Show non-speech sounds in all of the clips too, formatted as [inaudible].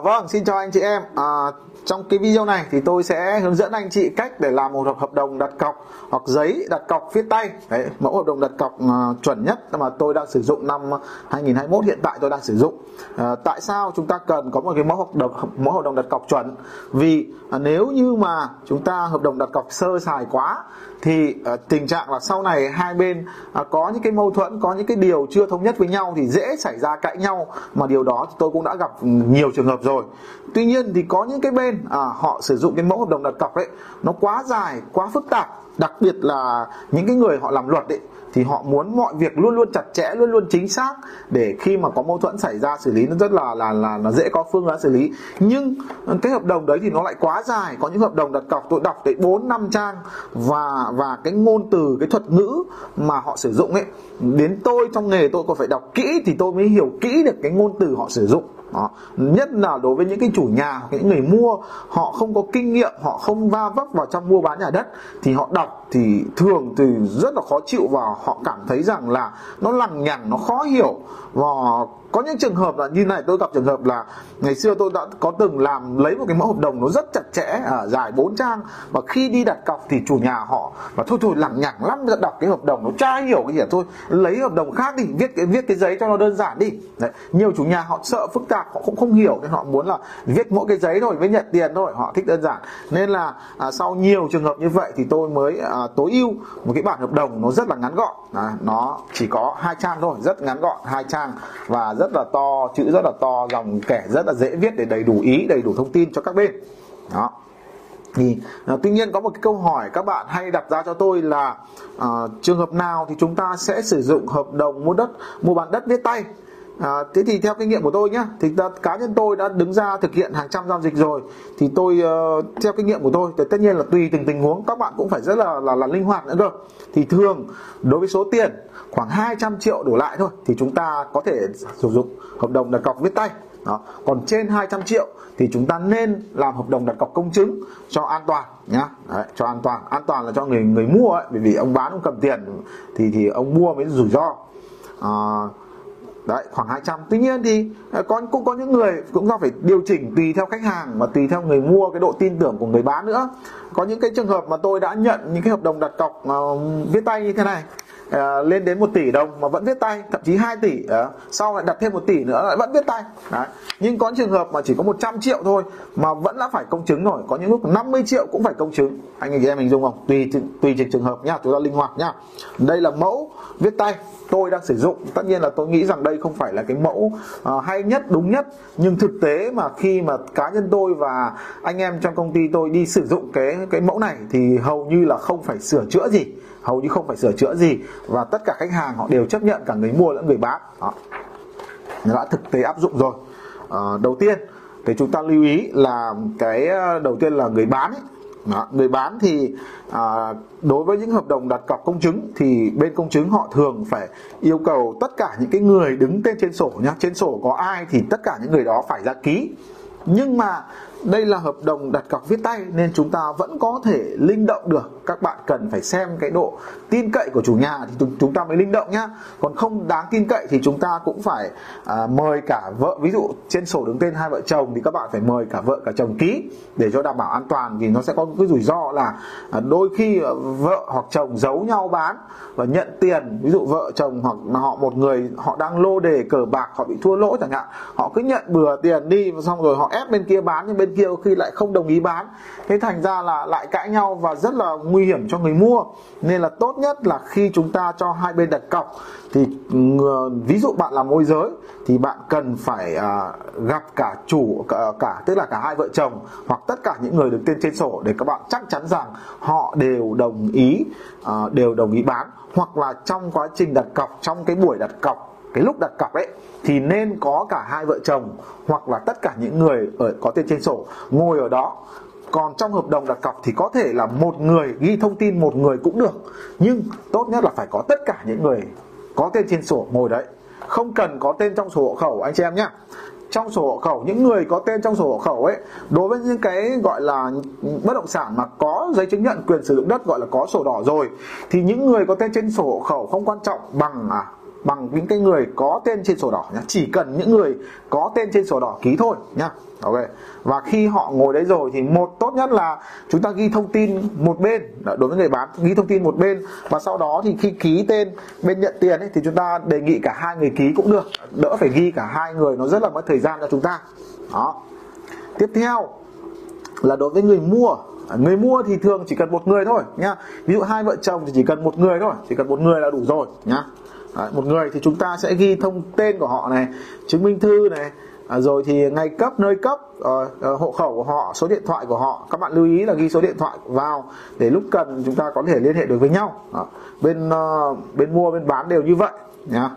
vâng, xin chào anh chị em. À, trong cái video này thì tôi sẽ hướng dẫn anh chị cách để làm một hợp đồng đặt cọc hoặc giấy đặt cọc viết tay. Đấy, mẫu hợp đồng đặt cọc uh, chuẩn nhất mà tôi đang sử dụng năm 2021 hiện tại tôi đang sử dụng. uh, tại sao chúng ta cần có một cái mẫu hợp đồng mẫu hợp đồng đặt cọc chuẩn? Vì uh, nếu như mà chúng ta hợp đồng đặt cọc sơ sài quá thì uh, tình trạng là sau này hai bên uh, có những cái mâu thuẫn có những cái điều chưa thống nhất với nhau thì dễ xảy ra cãi nhau mà điều đó thì tôi cũng đã gặp nhiều trường hợp rồi tuy nhiên thì có những cái bên à, họ sử dụng cái mẫu hợp đồng đặt cọc đấy nó quá dài quá phức tạp. Đặc biệt là những cái người họ làm luật ấy thì họ muốn mọi việc luôn luôn chặt chẽ luôn luôn chính xác để khi mà có mâu thuẫn xảy ra xử lý nó rất là là là nó dễ có phương án xử lý. Nhưng ờ, cái hợp đồng đấy thì nó lại quá dài. Có những hợp đồng đặt cọc tôi đọc tới bốn năm trang và và cái ngôn từ cái thuật ngữ mà họ sử dụng ấy đến tôi trong nghề tôi còn phải đọc kỹ thì tôi mới hiểu kỹ được cái ngôn từ họ sử dụng đó. nhất là đối với những cái chủ nhà, những người mua, họ không có kinh nghiệm, họ không va vấp vào trong mua bán nhà đất, thì họ đọc thì thường thì rất là khó chịu và họ cảm thấy rằng là nó lằng nhằng nó khó hiểu và có những trường hợp là như này tôi gặp trường hợp là ngày xưa tôi đã có từng làm lấy một cái mẫu hợp đồng nó rất chặt chẽ à, dài 4 trang và khi đi đặt cọc thì chủ nhà họ và thôi thôi lằng nhằng lắm đọc cái hợp đồng nó tra hiểu cái gì à, thôi lấy hợp đồng khác đi viết cái viết cái giấy cho nó đơn giản đi Đấy. nhiều chủ nhà họ sợ phức tạp họ cũng không hiểu nên họ muốn là viết mỗi cái giấy thôi với nhận tiền thôi họ thích đơn giản nên là à, sau nhiều trường hợp như vậy thì tôi mới à, tối ưu một cái bản hợp đồng nó rất là ngắn gọn. À, nó chỉ có hai trang thôi rất ngắn gọn hai trang và rất là to chữ rất là to dòng kẻ rất là dễ viết để đầy đủ ý đầy đủ thông tin cho các bên. Đó. Thì à, tuy nhiên có một cái câu hỏi các bạn hay đặt ra cho tôi là à, trường hợp nào thì chúng ta sẽ sử dụng hợp đồng mua đất mua bán đất viết tay? À, thế thì theo kinh nghiệm của tôi nhé thì đã, cá nhân tôi đã đứng ra thực hiện hàng trăm giao dịch rồi. Thì tôi uh, theo kinh nghiệm của tôi thì tất nhiên là tùy từng tình huống các bạn cũng phải rất là là, là linh hoạt nữa cơ. Thì thường đối với số tiền khoảng 200 triệu đổ lại thôi thì chúng ta có thể sử dụng hợp đồng đặt cọc viết tay. Đó. còn trên 200 triệu thì chúng ta nên làm hợp đồng đặt cọc công chứng cho an toàn nhá. Đấy, cho an toàn an toàn là cho người người mua ấy bởi vì ông bán ông cầm tiền thì thì ông mua mới rủi ro. À, đấy khoảng 200 tuy nhiên thì à, có cũng có những người cũng do phải điều chỉnh tùy theo khách hàng và tùy theo người mua cái độ tin tưởng của người bán nữa. Có những cái trường hợp mà tôi đã nhận những cái hợp đồng đặt cọc uh, viết tay như thế này uh, lên đến 1 tỷ đồng mà vẫn viết tay thậm chí 2 tỷ uh, sau lại đặt thêm 1 tỷ nữa lại vẫn viết tay. Đấy. nhưng có trường hợp mà chỉ có 100 triệu thôi mà vẫn đã phải công chứng rồi có những lúc 50 triệu cũng phải công chứng. Anh chị em mình dung không? Tùy tùy trường hợp nhá chúng ta linh hoạt nhá. Đây là mẫu viết tay. Tôi đang sử dụng. Tất nhiên là tôi nghĩ rằng đây không phải là cái mẫu uh, hay nhất đúng nhất. Nhưng thực tế mà khi mà cá nhân tôi và anh em trong công ty tôi đi sử dụng cái cái mẫu này thì hầu như là không phải sửa chữa gì. Hầu như không phải sửa chữa gì. Và tất cả khách hàng họ đều chấp nhận cả người mua lẫn người bán. Đó. Đã thực tế áp dụng rồi. Uh, đầu tiên thì chúng ta lưu ý là cái ờ, đầu tiên là người bán ấy, đó, người bán thì à, đối với những hợp đồng đặt cọc công chứng thì bên công chứng họ thường phải yêu cầu tất cả những cái người đứng tên trên sổ nhá. Trên sổ có ai thì tất cả những người đó phải ra ký. Nhưng mà đây là hợp đồng đặt cọc viết tay nên chúng ta vẫn có thể linh động được. Các bạn cần phải xem cái độ tin cậy của chủ nhà thì chúng ta mới linh động nhá. Còn không đáng tin cậy thì chúng ta cũng phải à, mời cả vợ. Ví dụ trên sổ đứng tên hai vợ chồng thì các bạn phải mời cả vợ cả chồng ký để cho đảm bảo an toàn vì nó sẽ có cái rủi ro là à, đôi khi à, vợ hoặc chồng giấu nhau bán và nhận tiền. Ví dụ vợ chồng hoặc họ một người họ đang lô đề cờ bạc họ bị thua lỗ chẳng hạn họ cứ nhận bừa tiền đi xong rồi họ ép bên kia bán nhưng bên kia khi lại không đồng ý bán. Thế thành ra là lại cãi nhau và rất là nguy hiểm cho người mua. Nên là tốt nhất là khi chúng ta cho hai bên đặt cọc thì ví dụ bạn là môi giới thì bạn cần phải à, gặp cả chủ cả, cả tức là cả hai vợ chồng hoặc tất cả những người được tên trên sổ để các bạn chắc chắn rằng họ đều đồng ý à, đều đồng ý bán. Hoặc là trong quá trình đặt cọc trong cái buổi đặt cọc cái lúc đặt cọc ấy, thì nên có cả hai vợ chồng hoặc là tất cả những người ở, có tên trên sổ ngồi ở đó. Còn trong hợp đồng đặt cọc thì có thể là một người ghi thông tin một người cũng được, nhưng tốt nhất là phải có tất cả những người có tên trên sổ ngồi đấy. Không cần có tên trong sổ hộ khẩu, anh chị em nhé trong sổ hộ khẩu, những người có tên trong sổ hộ khẩu ấy, đối với những cái gọi là bất động sản mà có giấy chứng nhận quyền sử dụng đất gọi là có sổ đỏ rồi, thì những người có tên trên sổ hộ khẩu không quan trọng bằng à bằng những cái người có tên trên sổ đỏ nhá. Chỉ cần những người có tên trên sổ đỏ ký thôi nhá. Ok. Và khi họ ngồi đấy rồi thì một tốt nhất là chúng ta ghi thông tin một bên. Đối với người bán ghi thông tin một bên. Và sau đó thì khi ký tên bên nhận tiền ấy, thì chúng ta đề nghị cả hai người ký cũng được. Đỡ phải ghi cả hai người nó rất là mất thời gian cho chúng ta. Đó. Tiếp theo là đối với người mua. Người mua thì thường chỉ cần một người thôi nhá. Ví dụ hai vợ chồng thì chỉ cần một người thôi. Chỉ cần một người là đủ rồi nhá. Đấy, một người thì chúng ta sẽ ghi thông tên của họ này chứng minh thư này à, rồi thì ngày cấp nơi cấp à, hộ khẩu của họ số điện thoại của họ. Các bạn lưu ý là ghi số điện thoại vào để lúc cần chúng ta có thể liên hệ được với nhau. Bên ờ, bên mua bên bán đều như vậy nhá.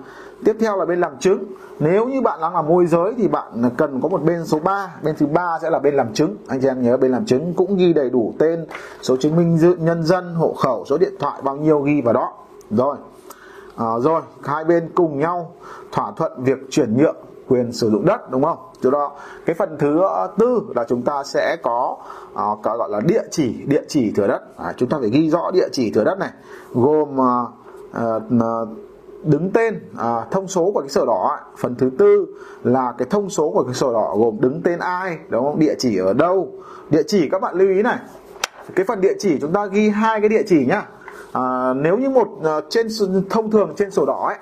Tiếp theo là bên làm chứng. Nếu như bạn đang là môi giới thì bạn cần có một bên số 3 bên thứ ba sẽ là bên làm chứng. Anh chị em nhớ bên làm chứng cũng ghi đầy đủ tên số chứng minh dự nhân dân hộ khẩu số điện thoại bao nhiêu ghi vào đó. Rồi à, rồi hai bên cùng nhau thỏa thuận việc chuyển nhượng quyền sử dụng đất đúng không? Từ đó cái phần thứ ờ, tư là chúng ta sẽ có à, có gọi là địa chỉ địa chỉ thửa đất. À, chúng ta phải ghi rõ địa chỉ thửa đất này gồm à, à, đứng tên à, thông số của cái sổ đỏ phần thứ tư là cái thông số của cái sổ đỏ gồm đứng tên ai đúng không? Địa chỉ ở đâu? Địa chỉ các bạn lưu ý này. Cái phần địa chỉ chúng ta ghi hai cái địa chỉ nhá à, nếu như một à, trên thông thường trên sổ đỏ ấy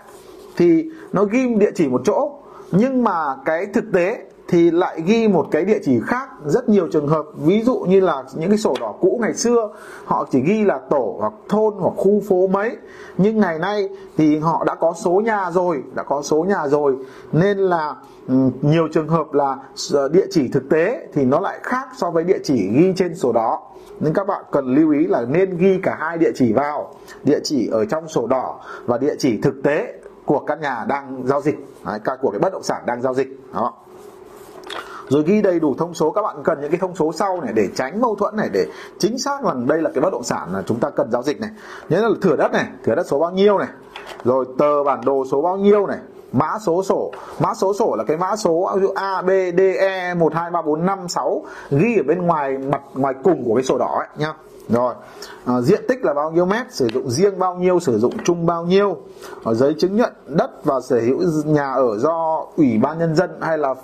thì nó ghi địa chỉ một chỗ nhưng mà cái thực tế thì lại ghi một cái địa chỉ khác rất nhiều trường hợp. Ví dụ như là những cái sổ đỏ cũ ngày xưa họ chỉ ghi là tổ hoặc thôn hoặc khu phố mấy. Nhưng ngày nay thì họ đã có số nhà rồi đã có số nhà rồi. Nên là ừ, nhiều trường hợp là ờ, địa chỉ thực tế thì nó lại khác so với địa chỉ ghi trên sổ đỏ. Nên các bạn cần lưu ý là nên ghi cả hai địa chỉ vào địa chỉ ở trong sổ đỏ và địa chỉ thực tế của căn nhà đang giao dịch. Đấy, của cái bất động sản đang giao dịch. Đó rồi ghi đầy đủ thông số, các bạn cần những cái thông số sau này để tránh mâu thuẫn này, để chính xác rằng đây là cái bất động sản là chúng ta cần giao dịch này. Nhớ là thửa đất này, thửa đất số bao nhiêu này. Rồi tờ bản đồ số bao nhiêu này, mã số sổ. Mã số sổ là cái mã số A, B, D E một, hai, ba, bốn, năm, sáu ghi ở bên ngoài mặt, ngoài cùng của cái sổ đỏ ấy, nhá rồi. À, diện tích là bao nhiêu mét sử dụng riêng bao nhiêu sử dụng chung bao nhiêu? Ở giấy chứng nhận đất và sở hữu nhà ở do ủy ban nhân dân hay là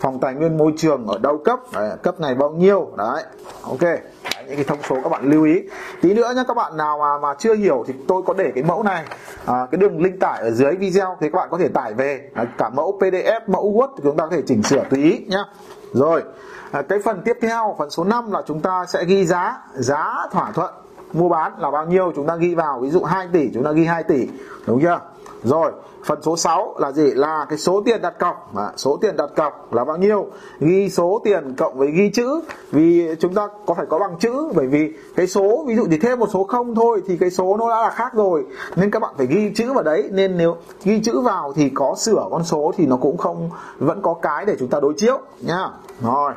phòng tài nguyên môi trường ở đâu cấp? Đấy, cấp này bao nhiêu? Đấy ok. Đấy, những cái thông số các bạn lưu ý. Tí nữa nhé các bạn nào mà mà chưa hiểu thì tôi có để cái mẫu này. À, cái đường link tải ở dưới video thì các bạn có thể tải về. À, cả mẫu pdf mẫu word thì chúng ta có thể chỉnh sửa tùy ý nhé rồi à, cái phần tiếp theo phần số 5 là chúng ta sẽ ghi giá giá thỏa thuận mua bán là bao nhiêu? Chúng ta ghi vào ví dụ 2 tỷ chúng ta ghi 2 tỷ đúng chưa? Rồi phần số 6 là gì? Là cái số tiền đặt cọc. À, số tiền đặt cọc là bao nhiêu? Ghi số tiền cộng với ghi chữ. Vì chúng ta có phải có bằng chữ? Bởi vì cái số ví dụ chỉ thêm một số không thôi thì cái số nó đã là khác rồi. Nên các bạn phải ghi chữ vào đấy. Nên nếu ghi chữ vào thì có sửa con số thì nó cũng không vẫn có cái để chúng ta đối chiếu. Nhá rồi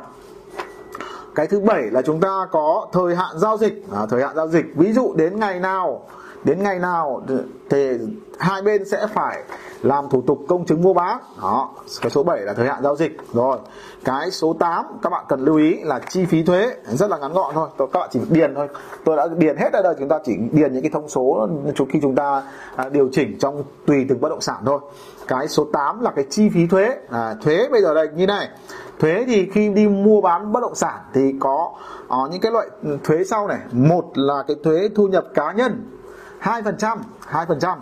cái thứ bảy là chúng ta có thời hạn giao dịch. À, thời hạn giao dịch. Ví dụ đến ngày nào đến ngày nào thì hai bên sẽ phải làm thủ tục công chứng mua bán. Đó cái số 7 là thời hạn giao dịch. Rồi cái số 8 các bạn cần lưu ý là chi phí thuế rất là ngắn gọn thôi. Tôi các bạn chỉ điền thôi. Tôi đã điền hết ở đây chúng ta chỉ điền những cái thông số khi chúng ta à, điều chỉnh trong tùy từng bất động sản thôi cái số 8 là cái chi phí thuế. À, thuế bây giờ đây như này. Thuế thì khi đi mua bán bất động sản thì có uh, những cái loại thuế sau này. Một là cái thuế thu nhập cá nhân hai phần trăm hai phần trăm.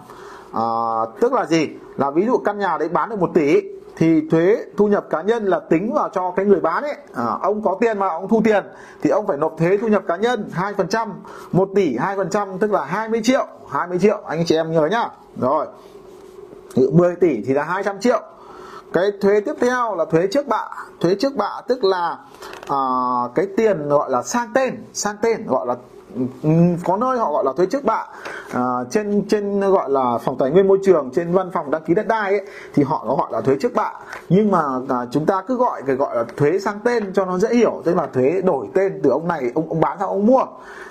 Ờ, tức là gì? Là ví dụ căn nhà đấy bán được một tỷ thì thuế thu nhập cá nhân là tính vào cho cái người bán ấy. À, ông có tiền mà ông thu tiền thì ông phải nộp thuế thu nhập cá nhân hai phần trăm một tỷ hai phần trăm tức là 20 triệu 20 triệu. Anh chị em nhớ nhá. Rồi. 10 tỷ thì là 200 triệu. Cái thuế tiếp theo là thuế trước bạ. Thuế trước bạ tức là uh, cái tiền gọi là sang tên sang tên gọi là có nơi họ gọi là thuế trước bạ. À, trên trên gọi là phòng tài nguyên môi trường trên văn phòng đăng ký đất đai ấy, thì họ có gọi là thuế trước bạ. Nhưng mà à, chúng ta cứ gọi cái gọi là thuế sang tên cho nó dễ hiểu tức là thuế đổi tên từ ông này ông ông bán sang ông mua.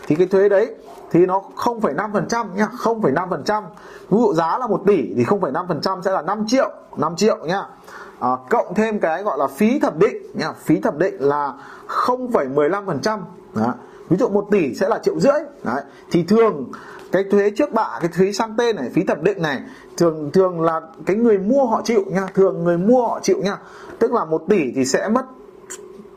Thì cái thuế đấy thì nó 0,5% nhá 0,5% ví dụ giá là 1 tỷ thì 0,5% sẽ là 5 triệu 5 triệu nhá à, cộng thêm cái gọi là phí thẩm định nhá phí thẩm định là 0,15% đó ví dụ 1 tỷ sẽ là triệu rưỡi. Đấy. Thì thường cái thuế trước bạ cái thuế sang tên này phí thẩm định này thường thường là cái người mua họ chịu nha. Thường người mua họ chịu nha. Tức là 1 tỷ thì sẽ mất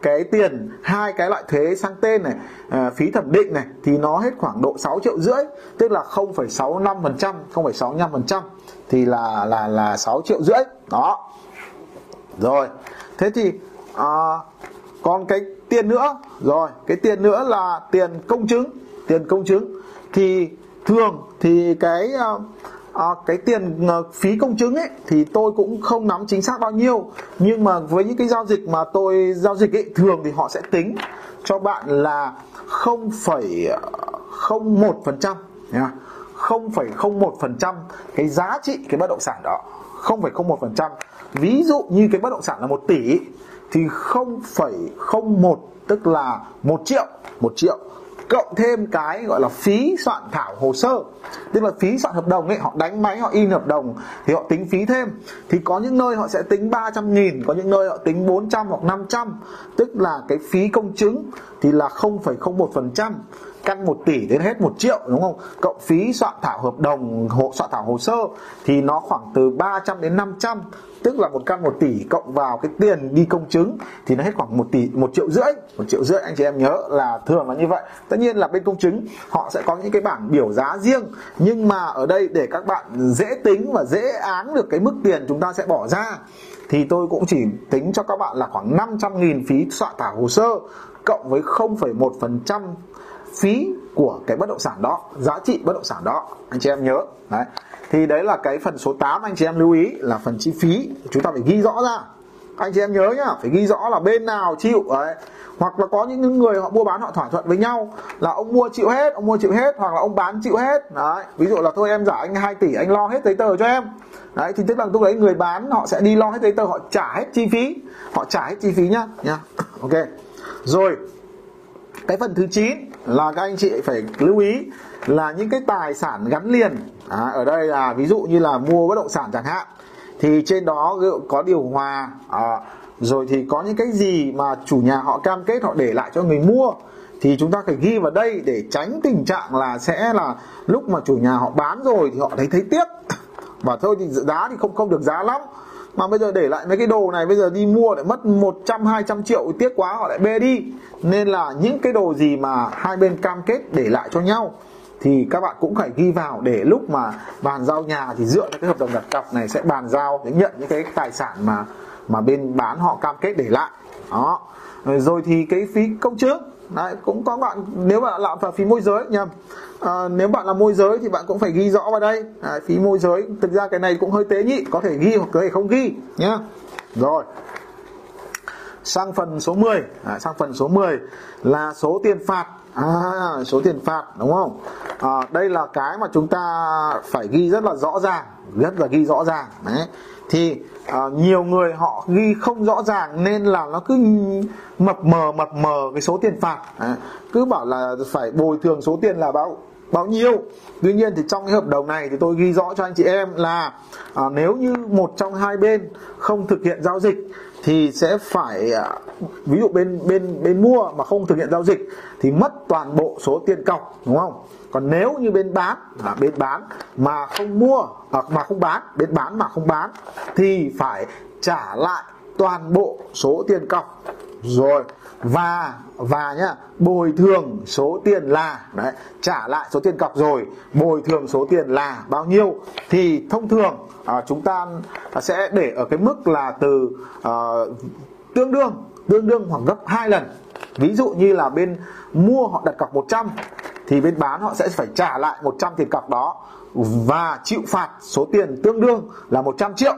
cái tiền hai cái loại thuế sang tên này à, phí thẩm định này thì nó hết khoảng độ 6 triệu rưỡi. Tức là 0,65% 0,65% thì là là là 6 triệu rưỡi. Đó. Rồi. Thế thì à, còn cái tiền nữa. Rồi cái tiền nữa là tiền công chứng tiền công chứng. Thì thường thì cái uh, à, cái tiền uh, phí công chứng ấy thì tôi cũng không nắm chính xác bao nhiêu. Nhưng mà với những cái giao dịch mà tôi giao dịch ấy thường thì họ sẽ tính cho bạn là 0,01 phần trăm 0,01 phần trăm cái giá trị cái bất động sản đó. 0,01 phần trăm. Ví dụ như cái bất động sản là 1 tỷ thì 0,01 tức là 1 triệu 1 triệu cộng thêm cái gọi là phí soạn thảo hồ sơ. Tức là phí soạn hợp đồng ấy họ đánh máy họ in hợp đồng thì họ tính phí thêm. Thì có những nơi họ sẽ tính 300 nghìn có những nơi họ tính 400 hoặc 500 tức là cái phí công chứng thì là 0,01% căn 1 tỷ đến hết 1 triệu đúng không? Cộng phí soạn thảo hợp đồng hộ soạn thảo hồ sơ thì nó khoảng từ 300 đến 500 tức là một căn 1 tỷ cộng vào cái tiền đi công chứng thì nó hết khoảng 1 tỷ 1 triệu rưỡi 1 triệu rưỡi anh chị em nhớ là thường là như vậy. Tất nhiên là bên công chứng họ sẽ có những cái bảng biểu giá riêng nhưng mà ở đây để các bạn dễ tính và dễ án được cái mức tiền chúng ta sẽ bỏ ra thì tôi cũng chỉ tính cho các bạn là khoảng 500.000 phí soạn thảo hồ sơ cộng với 0,1% phí của cái bất động sản đó, giá trị bất động sản đó, anh chị em nhớ. Đấy. Thì đấy là cái phần số 8 anh chị em lưu ý là phần chi phí, chúng ta phải ghi rõ ra. Anh chị em nhớ nhá, phải ghi rõ là bên nào chịu, đấy. Hoặc là có những người họ mua bán họ thỏa thuận với nhau là ông mua chịu hết, ông mua chịu hết, hoặc là ông bán chịu hết. Đấy. Ví dụ là thôi em giả anh 2 tỷ, anh lo hết giấy tờ cho em. Đấy, thì tức là lúc đấy người bán họ sẽ đi lo hết giấy tờ, họ trả hết chi phí, họ trả hết chi phí nhá nhá. Ok. Rồi cái phần thứ 9 là các anh chị phải lưu ý là những cái tài sản gắn liền. À, ở đây là ví dụ như là mua bất động sản chẳng hạn thì trên đó có điều hòa à, rồi thì có những cái gì mà chủ nhà họ cam kết họ để lại cho người mua thì chúng ta phải ghi vào đây để tránh tình trạng là sẽ là lúc mà chủ nhà họ bán rồi thì họ thấy thấy tiếc. [laughs] Và thôi thì giá thì không không được giá lắm mà bây giờ để lại mấy cái đồ này, bây giờ đi mua lại mất 100 200 triệu, tiếc quá, họ lại bê đi. Nên là những cái đồ gì mà hai bên cam kết để lại cho nhau, thì các bạn cũng phải ghi vào để lúc mà bàn giao nhà thì dựa theo cái hợp đồng đặt cọc này sẽ bàn giao để nhận những cái tài sản mà mà bên bán họ cam kết để lại. Đó. Rồi thì cái phí công chứng đấy cũng có bạn nếu bạn làm phí môi giới nhầm à, nếu bạn là môi giới thì bạn cũng phải ghi rõ vào đây. À, phí môi giới thực ra cái này cũng hơi tế nhị có thể ghi hoặc có thể không ghi nhá. Rồi. Sang phần số 10 à, sang phần số 10 là số tiền phạt à, số tiền phạt đúng không? À, đây là cái mà chúng ta phải ghi rất là rõ ràng rất là ghi rõ ràng đấy. Thì à, nhiều người họ ghi không rõ ràng nên là nó cứ mập mờ mập mờ cái số tiền phạt à, cứ bảo là phải bồi thường số tiền là bao bao nhiêu. Tuy nhiên thì trong cái hợp đồng này thì tôi ghi rõ cho anh chị em là à, nếu như một trong hai bên không thực hiện giao dịch thì sẽ phải à, ví dụ bên bên bên mua mà không thực hiện giao dịch thì mất toàn bộ số tiền cọc đúng không? Còn nếu như bên bán là bên bán mà không mua à, mà không bán bên bán mà không bán thì phải trả lại toàn bộ số tiền cọc rồi và và nhá bồi thường số tiền là đấy trả lại số tiền cọc rồi bồi thường số tiền là bao nhiêu? Thì thông thường à, chúng ta sẽ để ở cái mức là từ à, tương đương tương đương khoảng gấp hai lần. Ví dụ như là bên mua họ đặt cọc 100 thì bên bán họ sẽ phải trả lại 100 tiền cọc đó và chịu phạt số tiền tương đương là 100 triệu.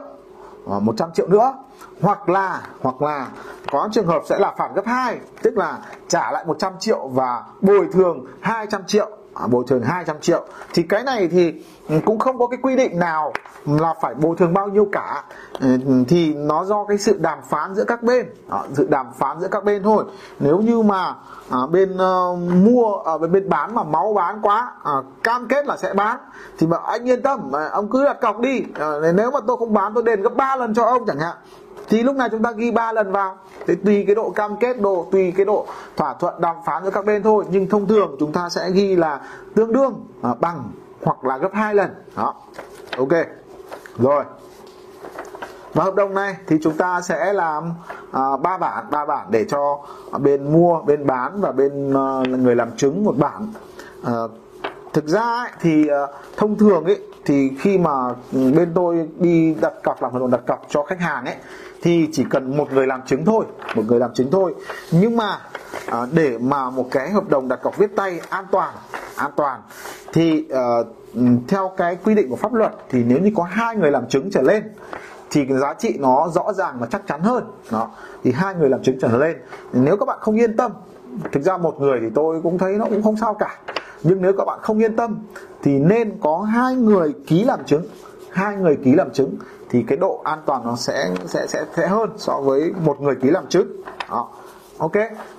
Ờ, 100 triệu nữa hoặc là hoặc là có trường hợp sẽ là phạt gấp 2 tức là trả lại 100 triệu và bồi thường 200 triệu. À, bồi thường 200 triệu. Thì cái này thì ừ, cũng không có cái quy định nào là phải bồi thường bao nhiêu cả. Ừ, thì nó do cái sự đàm phán giữa các bên. À, sự đàm phán giữa các bên thôi. Nếu như mà à, bên uh, mua ở à, bên bán mà máu bán quá à, cam kết là sẽ bán. Thì mà anh yên tâm à, ông cứ đặt cọc đi. À, nếu mà tôi không bán tôi đền gấp 3 lần cho ông chẳng hạn thì lúc này chúng ta ghi ba lần vào. Thế tùy cái độ cam kết độ tùy cái độ thỏa thuận đàm phán giữa các bên thôi. Nhưng thông thường chúng ta sẽ ghi là tương đương à, bằng hoặc là gấp hai lần. Đó. Ok. Rồi. Và hợp đồng này thì chúng ta sẽ làm à, ba à, bản ba bản để cho bên mua bên bán và bên à, người làm chứng một bản à, thực ra ấy, thì uh, thông thường ấy thì khi mà bên tôi đi đặt cọc làm hợp đồng đặt cọc cho khách hàng ấy thì chỉ cần một người làm chứng thôi một người làm chứng thôi. Nhưng mà à, để mà một cái hợp đồng đặt cọc viết tay an toàn an toàn thì uh, theo cái quy định của pháp luật thì nếu như có hai người làm chứng trở lên thì cái giá trị nó rõ ràng và chắc chắn hơn. Đó thì hai người làm chứng trở lên. Nếu các bạn không yên tâm thực ra một người thì tôi cũng thấy nó cũng không sao cả nhưng nếu các bạn không yên tâm, thì nên có hai người ký làm chứng. Hai người ký làm chứng, thì cái độ an toàn nó sẽ sẽ sẽ sẽ hơn so với một người ký làm chứng. Đó ok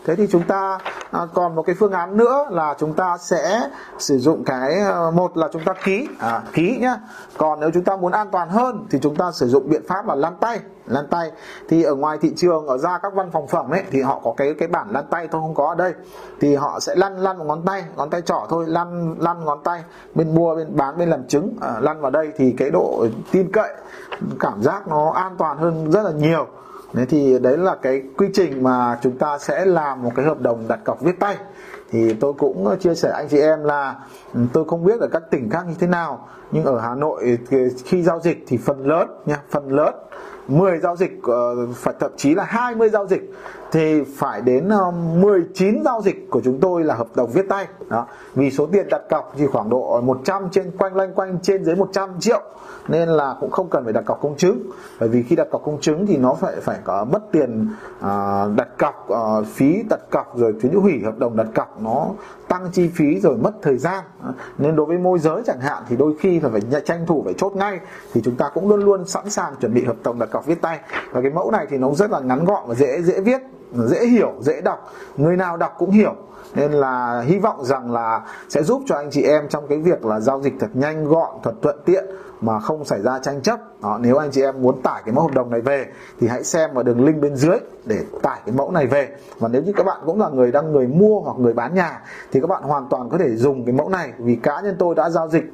thế thì chúng ta à, còn một cái phương án nữa là chúng ta sẽ sử dụng cái ờ, một là chúng ta ký à, ký nhá. Còn nếu chúng ta muốn an toàn hơn thì chúng ta sử dụng biện pháp là lăn tay lăn tay. Thì ở ngoài thị trường ở ra các văn phòng phẩm ấy thì họ có cái cái bản lăn tay thôi không có ở đây. Thì họ sẽ lăn lăn một ngón tay ngón tay trỏ thôi lăn lăn ngón tay bên mua bên bán bên làm chứng à, lăn vào đây thì cái độ tin cậy cảm giác nó an toàn hơn rất là nhiều. Đấy thì đấy là cái quy trình mà chúng ta sẽ làm một cái hợp đồng đặt cọc viết tay. Thì tôi cũng chia sẻ anh chị em là ừ, tôi không biết ở các tỉnh khác như thế nào nhưng ở Hà Nội khi giao dịch thì phần lớn nha, phần lớn 10 giao dịch ờ, phải thậm chí là 20 giao dịch thì phải đến ờ, 19 giao dịch của chúng tôi là hợp đồng viết tay. Đó, vì số tiền đặt cọc thì khoảng độ 100 trên, quanh lanh quanh trên dưới 100 triệu, nên là cũng không cần phải đặt cọc công chứng. Bởi vì khi đặt cọc công chứng thì nó phải phải có mất tiền ờ, đặt cọc phí đặt cọc rồi phí hủy, hợp đồng đặt cọc, nó tăng chi phí rồi mất thời gian. Nên đối với môi giới chẳng hạn, thì đôi khi là phải tranh thủ phải chốt ngay. Thì chúng ta cũng luôn luôn sẵn sàng chuẩn bị hợp đồng đặt cọc viết tay. Và cái mẫu này thì nó rất là ngắn gọn và dễ dễ viết, dễ hiểu, dễ đọc. Người nào đọc cũng hiểu. Nên là hy vọng rằng là sẽ giúp cho anh chị em trong cái việc là giao dịch thật nhanh, gọn, thật thuận tiện mà không xảy ra tranh chấp. Đó, nếu anh chị em muốn tải cái mẫu hợp đồng này về thì hãy xem vào đường link bên dưới để tải cái mẫu này về. Và nếu như các bạn cũng là người đang người mua hoặc người bán nhà thì các bạn hoàn toàn có thể dùng cái mẫu này. Vì cá nhân tôi đã giao dịch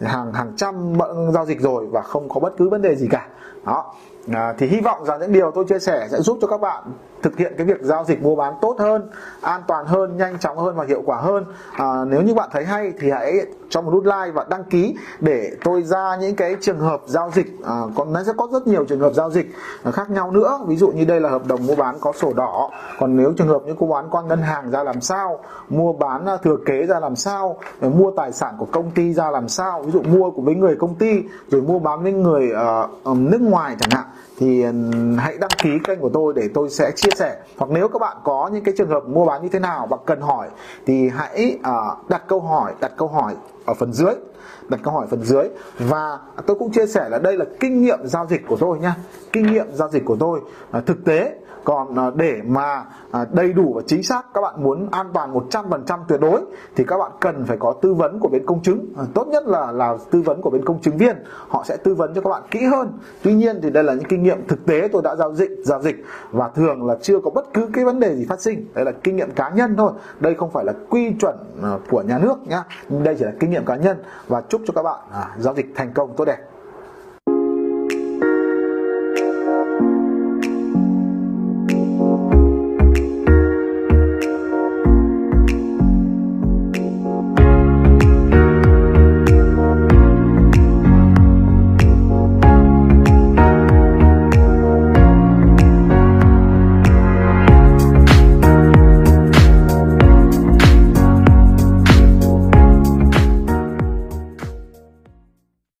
hàng hàng trăm giao dịch rồi và không có bất cứ vấn đề gì cả. Đó à, thì hy vọng rằng những điều tôi chia sẻ sẽ giúp cho các bạn thực hiện cái việc giao dịch mua bán tốt hơn an toàn hơn nhanh chóng hơn và hiệu quả hơn. À, nếu như bạn thấy hay thì hãy cho một nút like và đăng ký để tôi ra những cái trường hợp giao dịch. À, còn nó sẽ có rất nhiều trường hợp giao dịch khác nhau nữa. Ví dụ như đây là hợp đồng mua bán có sổ đỏ. Còn nếu trường hợp như cô bán qua ngân hàng ra làm sao mua bán à, thừa kế ra làm sao rồi mua tài sản của công ty ra làm sao ví dụ mua của với người công ty rồi mua bán với người uh, nước ngoài chẳng hạn thì ừ, hãy đăng ký kênh của tôi để tôi sẽ chia sẻ. Hoặc nếu các bạn có những cái trường hợp mua bán như thế nào và cần hỏi thì hãy uh, đặt câu hỏi đặt câu hỏi ở phần dưới đặt câu hỏi phần dưới. Và tôi cũng chia sẻ là đây là kinh nghiệm giao dịch của tôi nhá. Kinh nghiệm giao dịch của tôi. Ờ, thực tế còn à, để mà à, đầy đủ và chính xác các bạn muốn an toàn 100% tuyệt đối thì các bạn cần phải có tư vấn của bên công chứng. À, tốt nhất là là tư vấn của bên công chứng viên. Họ sẽ tư vấn cho các bạn kỹ hơn. Tuy nhiên thì đây là những kinh nghiệm thực tế tôi đã giao dịch giao dịch. Và thường là chưa có bất cứ cái vấn đề gì phát sinh. Đây là kinh nghiệm cá nhân thôi. Đây không phải là quy chuẩn của nhà nước nhá. Đây chỉ là kinh nghiệm cá nhân. Và chúc cho các bạn à, giao dịch thành công tốt đẹp.